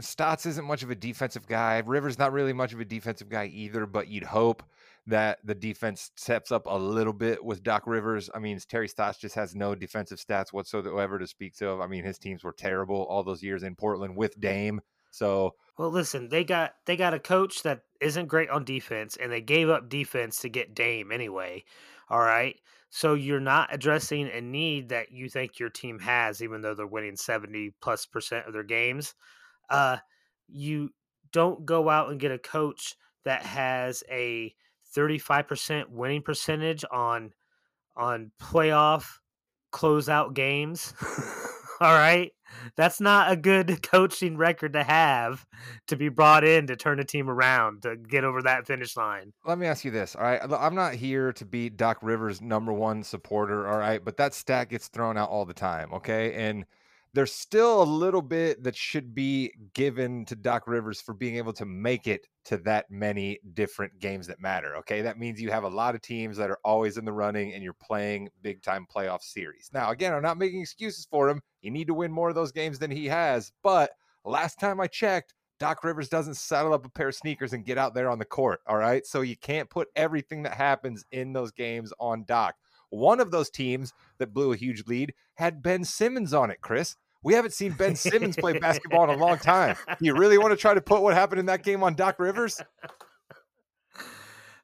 Stotts isn't much of a defensive guy. Rivers not really much of a defensive guy either. But you'd hope that the defense steps up a little bit with Doc Rivers. I mean, Terry Stotts just has no defensive stats whatsoever to speak of. I mean, his teams were terrible all those years in Portland with Dame. So Well, listen, they got they got a coach that isn't great on defense, and they gave up defense to get Dame anyway. All right, so you're not addressing a need that you think your team has, even though they're winning seventy plus percent of their games. Uh, you don't go out and get a coach that has a thirty five percent winning percentage on on playoff closeout games. All right. That's not a good coaching record to have to be brought in to turn a team around to get over that finish line. let me ask you this. All right. I'm not here to be Doc Rivers' number one supporter. All right. But that stat gets thrown out all the time. Okay. And there's still a little bit that should be given to Doc Rivers for being able to make it to that many different games that matter. Okay. That means you have a lot of teams that are always in the running and you're playing big time playoff series. Now, again, I'm not making excuses for him. You need to win more of those games than he has. But last time I checked, Doc Rivers doesn't saddle up a pair of sneakers and get out there on the court. All right. So you can't put everything that happens in those games on Doc. One of those teams that blew a huge lead had Ben Simmons on it, Chris. We haven't seen Ben Simmons play basketball in a long time. You really want to try to put what happened in that game on Doc Rivers?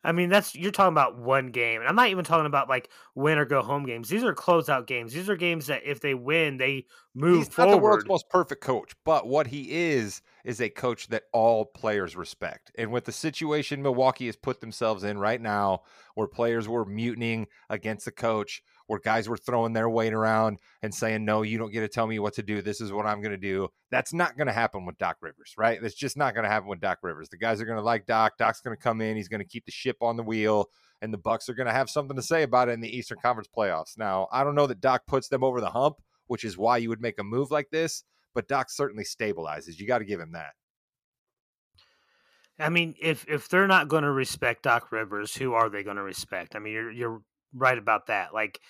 I mean, that's you're talking about one game, and I'm not even talking about like win or go home games. These are closeout games. These are games that if they win, they move He's forward. not the world's most perfect coach, but what he is is a coach that all players respect. And with the situation Milwaukee has put themselves in right now, where players were mutinying against the coach, where guys were throwing their weight around and saying, No, you don't get to tell me what to do. This is what I'm going to do. That's not going to happen with Doc Rivers, right? That's just not going to happen with Doc Rivers. The guys are going to like Doc. Doc's going to come in. He's going to keep the ship on the wheel, and the Bucks are going to have something to say about it in the Eastern Conference playoffs. Now, I don't know that Doc puts them over the hump, which is why you would make a move like this, but Doc certainly stabilizes. You got to give him that. I mean, if if they're not going to respect Doc Rivers, who are they going to respect? I mean, you're you're right about that. Like,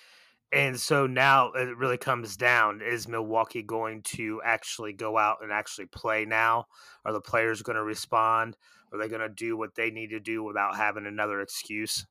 and so now it really comes down: is Milwaukee going to actually go out and actually play now? Are the players going to respond? Are they going to do what they need to do without having another excuse?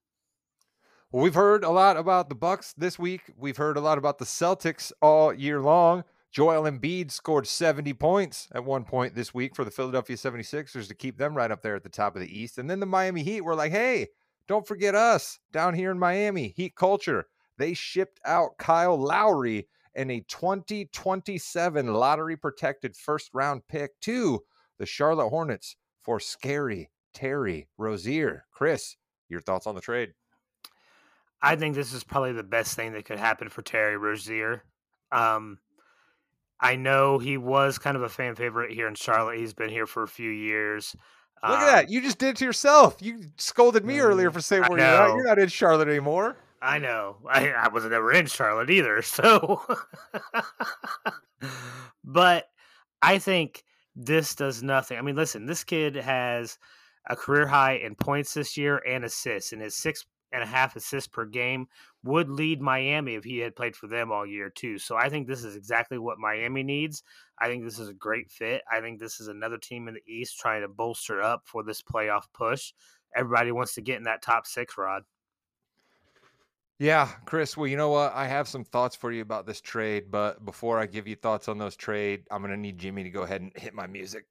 Well, we've heard a lot about the Bucks this week. We've heard a lot about the Celtics all year long. Joel Embiid scored 70 points at one point this week for the Philadelphia 76ers to keep them right up there at the top of the East. And then the Miami Heat were like, hey, don't forget us down here in Miami, Heat culture. They shipped out Kyle Lowry and a 2027 lottery protected first round pick to the Charlotte Hornets for scary Terry Rozier. Chris, your thoughts on the trade? I think this is probably the best thing that could happen for Terry Rozier. Um, I know he was kind of a fan favorite here in Charlotte. He's been here for a few years. Look at um, that. You just did it to yourself. You scolded me earlier mm, for saying where you're at. You're not in Charlotte anymore. I know. I, I wasn't ever in Charlotte either. So, but I think this does nothing. I mean, listen, this kid has a career high in points this year and assists, and his six and a half assists per game would lead Miami if he had played for them all year too. So I think this is exactly what Miami needs. I think this is a great fit. I think this is another team in the East trying to bolster up for this playoff push. Everybody wants to get in that top six, Rod. Yeah, Chris. Well, you know what? I have some thoughts for you about this trade, but before I give you thoughts on those trade, I'm going to need Jimmy to go ahead and hit my music.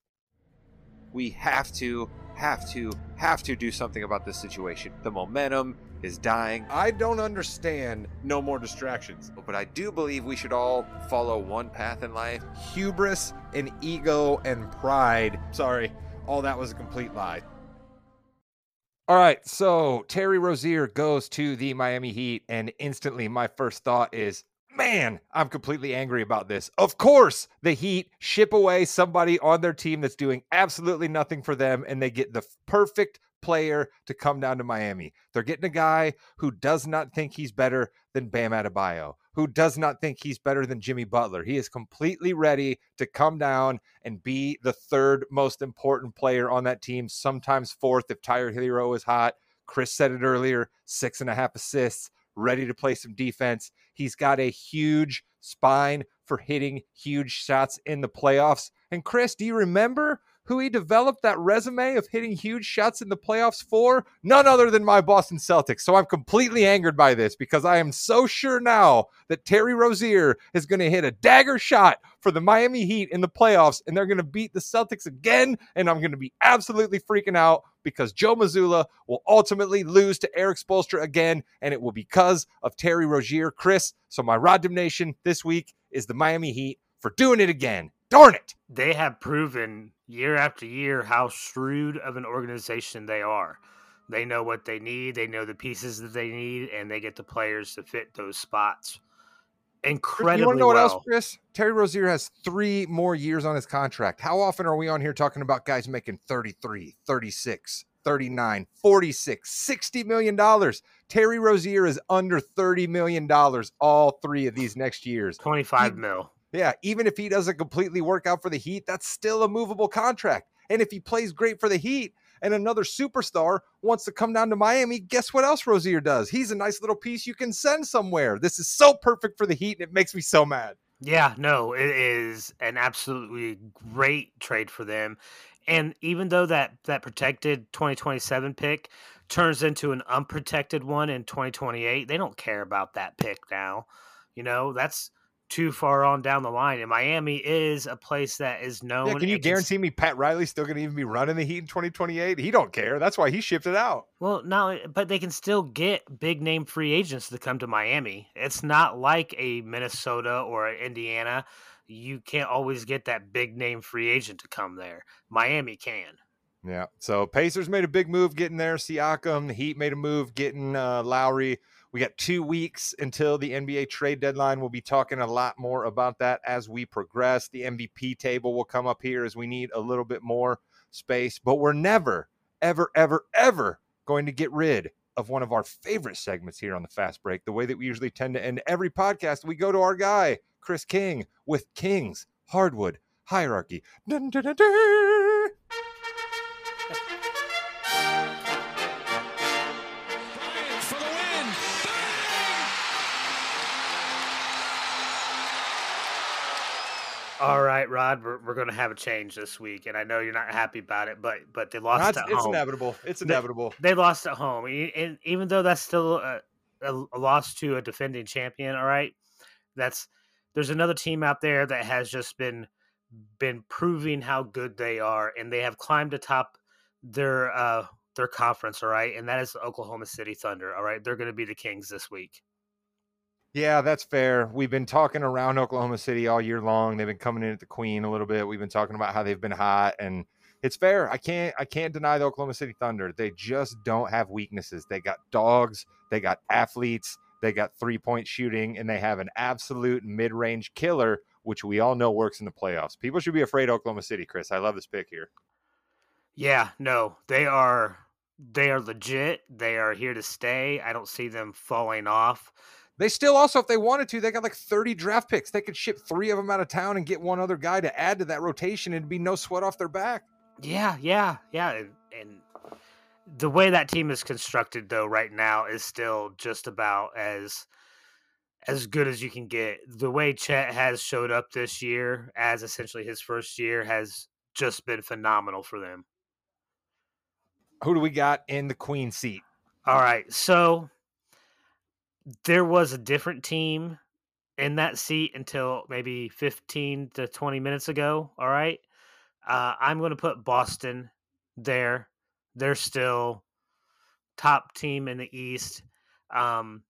We have to, have to, have to do something about this situation. The momentum is dying. I don't understand no more distractions, but I do believe we should all follow one path in life hubris and ego and pride. Sorry, all that was a complete lie. All right, so Terry Rozier goes to the Miami Heat, and instantly my first thought is, man, I'm completely angry about this. Of course, the Heat ship away somebody on their team that's doing absolutely nothing for them, and they get the perfect player to come down to Miami. They're getting a guy who does not think he's better than Bam Adebayo, who does not think he's better than Jimmy Butler. He is completely ready to come down and be the third most important player on that team, sometimes fourth if Tyler Herro is hot. Chris said it earlier six and a half assists, ready to play some defense. He's got a huge spine for hitting huge shots in the playoffs. And Chris, do you remember who he developed that resume of hitting huge shots in the playoffs for? None other than my Boston Celtics. So I'm completely angered by this because I am so sure now that Terry Rozier is going to hit a dagger shot for the Miami Heat in the playoffs and they're going to beat the Celtics again. And I'm going to be absolutely freaking out because Joe Mazzulla will ultimately lose to Erik Spoelstra again. And it will be because of Terry Rozier. Chris, so my Rod Nation this week is the Miami Heat for doing it again. Darn it. They have proven year after year how shrewd of an organization they are. They know what they need, they know the pieces that they need, and they get the players to fit those spots incredibly You want to know what else, Chris? Terry Rozier has three more years on his contract. How often are we on here talking about guys making 33, 36, 39, 46, 60 million dollars? Terry Rozier is under 30 million dollars all three of these next years. 25 He- mil. Yeah, even if he doesn't completely work out for the Heat, that's still a movable contract. And if he plays great for the Heat and another superstar wants to come down to Miami, guess what else Rozier does? He's a nice little piece you can send somewhere. This is so perfect for the Heat, and it makes me so mad. Yeah, no, it is an absolutely great trade for them. And even though that that protected 2027 pick turns into an unprotected one in 2028, they don't care about that pick now. You know, that's too far on down the line. And Miami is a place that is known. Yeah, can you guarantee me Pat Riley's still going to even be running the Heat in 2028? He don't care. That's why he shipped it out. Well, no, but they can still get big name free agents to come to Miami. It's not like a Minnesota or Indiana. You can't always get that big name free agent to come there. Miami can. Yeah. So Pacers made a big move getting there. Siakam. The Heat made a move getting uh, Lowry. We got two weeks until the NBA trade deadline. We'll be talking a lot more about that as we progress. The MVP table will come up here as we need a little bit more space, but we're never, ever, ever, ever going to get rid of one of our favorite segments here on the Fast Break. The way that we usually tend to end every podcast, we go to our guy, Chris King, with King's Hardwood Hierarchy. Dun, dun, dun, All right, Rod, we're, we're going to have a change this week, and I know you're not happy about it, but but they lost That's- at it's home. inevitable. It's inevitable. They lost at home, and even though that's still a, a, a loss to a defending champion, all right, that's there's another team out there that has just been been proving how good they are, and they have climbed atop their uh their conference, all right, and that is the Oklahoma City Thunder, all right. They're going to be the Kings this week. Yeah, that's fair. We've been talking around Oklahoma City all year long. They've been coming in at the Queen a little bit. We've been talking about how they've been hot, and it's fair. I can't I can't deny the Oklahoma City Thunder. They just don't have weaknesses. They got dogs, they got athletes, they got three point shooting, and they have an absolute mid range killer, which we all know works in the playoffs. People should be afraid of Oklahoma City, Chris. I love this pick here. Yeah, no, they are they are legit. They are here to stay. I don't see them falling off. They still also, if they wanted to, they got like 30 draft picks. They could ship three of them out of town and get one other guy to add to that rotation and be no sweat off their back. Yeah, yeah, yeah, and, and the way that team is constructed, though, right now is still just about as as good as you can get. The way Chet has showed up this year, as essentially his first year, has just been phenomenal for them. Who do we got in the queen seat? All right, so there was a different team in that seat until maybe 15 to 20 minutes ago. All right. Uh, I'm going to put Boston there. They're still top team in the East. Um,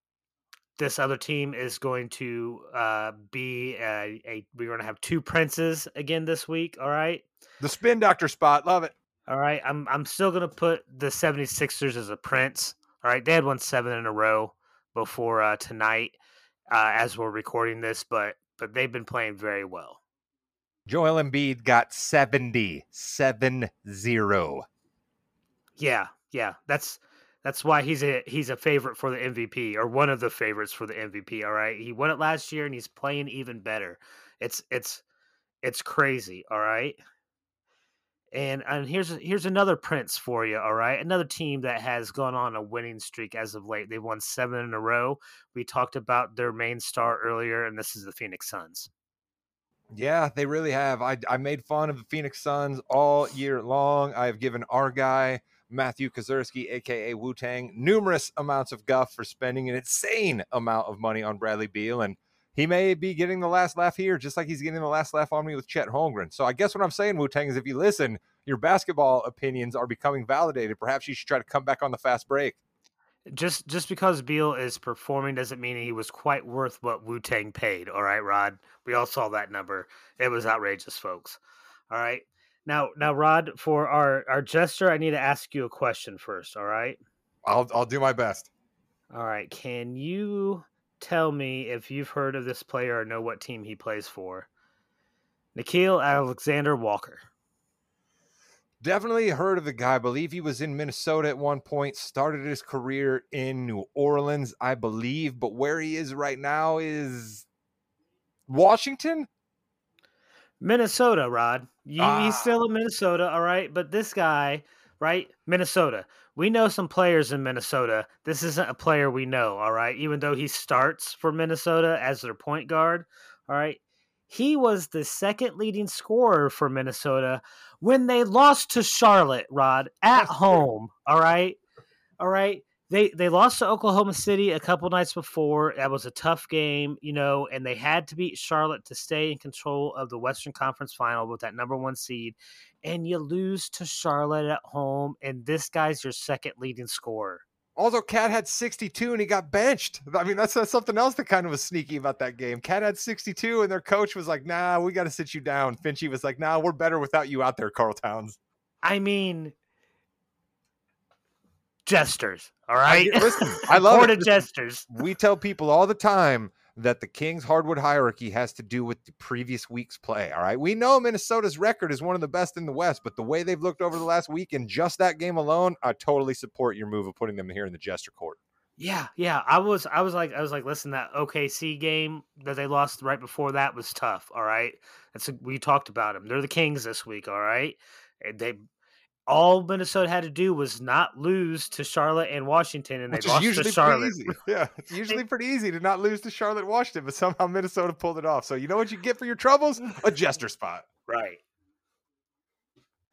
this other team is going to uh, be a, a. We're going to have two princes again this week. All right. The spin doctor spot. Love it. All right. I'm I'm still gonna put the 76ers as a prince. All right. They had won seven in a row before uh, tonight, uh, as we're recording this, but but they've been playing very well. Joel Embiid got 70, 7 0. Yeah, yeah. That's that's why he's a he's a favorite for the MVP or one of the favorites for the MVP. All right. He won it last year and he's playing even better. It's it's it's crazy. All right. And and here's here's another prince for you. All right, another team that has gone on a winning streak as of late. They've won seven in a row. We talked about their main star earlier, and this is the Phoenix Suns. Yeah, they really have. I, I made fun of the Phoenix Suns all year long. I have given our guy, Matthew Kozerski, aka Wu Tang, numerous amounts of guff for spending an insane amount of money on Bradley Beal. And he may be getting the last laugh here, just like he's getting the last laugh on me with Chet Holmgren. So I guess what I'm saying, Wu Tang, is if you listen, your basketball opinions are becoming validated. Perhaps you should try to come back on the fast break. Just just because Beal is performing doesn't mean he was quite worth what Wu Tang paid. All right, Rod. We all saw that number. It was outrageous, folks. All right. Now now Rod, for our our gesture, I need to ask you a question first. All right. I'll I'll do my best. All right. Can you tell me if you've heard of this player or know what team he plays for? Nickeil Alexander Walker. Definitely heard of the guy. I believe he was in Minnesota at one point, started his career in New Orleans, I believe, but where he is right now is Washington. Minnesota, Rod. You, He's Ah. still in Minnesota, all right. But this guy, right? Minnesota. We know some players in Minnesota. This isn't a player we know, all right. Even though he starts for Minnesota as their point guard, all right. He was the second leading scorer for Minnesota when they lost to Charlotte, Rod, at That's true. home. All right. All right. They they lost to Oklahoma City a couple nights before. That was a tough game, you know, and they had to beat Charlotte to stay in control of the Western Conference final with that number one seed. And you lose to Charlotte at home, and this guy's your second leading scorer. Also, KAT had 62 and he got benched. I mean, that's, that's something else that kind of was sneaky about that game. KAT had 62 and their coach was like, nah, we got to sit you down. Finchy was like, nah, we're better without you out there, Karl Towns. I mean, jesters. All right, I listen, I love Board it. of jesters. we tell people all the time that the Kings hardwood hierarchy has to do with the previous week's play. All right. We know Minnesota's record is one of the best in the West, but the way they've looked over the last week and just that game alone, I totally support your move of putting them here in the Jester court. Yeah, yeah. I was, I was like, I was like, listen, that OKC game that they lost right before that was tough. All right, that's a, we talked about them. They're the Kings this week. All right, and they all Minnesota had to do was not lose to Charlotte and Washington, and Which they lost usually to Charlotte. pretty easy. Yeah, it's usually pretty easy to not lose to Charlotte, Washington, but somehow Minnesota pulled it off. So you know what you get for your troubles? A Jester spot. Right.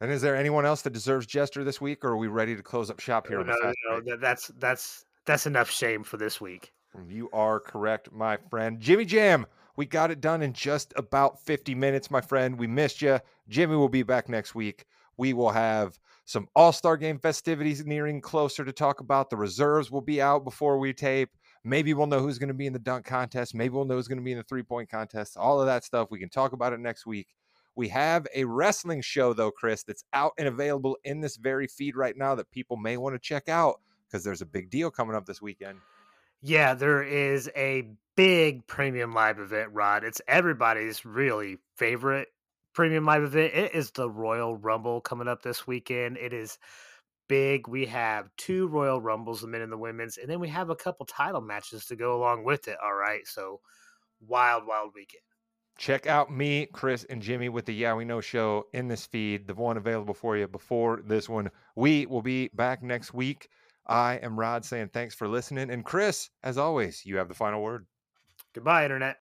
And is there anyone else that deserves Jester this week, or are we ready to close up shop here No, the no, no, that's that's that's enough shame for this week. You are correct, my friend. Jimmy Jam, we got it done in just about 50 minutes, my friend. We missed you. Jimmy will be back next week. We will have some All Star game festivities nearing closer to talk about. The reserves will be out before we tape. Maybe we'll know who's going to be in the dunk contest. Maybe we'll know who's going to be in the three point contest. All of that stuff. We can talk about it next week. We have a wrestling show, though, Chris, that's out and available in this very feed right now that people may want to check out because there's a big deal coming up this weekend. Yeah, there is a big premium live event, Rod. It's everybody's really favorite premium live event. It is the Royal Rumble coming up this weekend. It is big. We have two Royal Rumbles, the men and the women's, and then we have a couple title matches to go along with it. All right. So wild, wild weekend. Check out me, Chris, and Jimmy with the Yeah We Know show in this feed, the one available for you before this one. We will be back next week. I am Rod saying thanks for listening. And Chris, as always, you have the final word. Goodbye, Internet.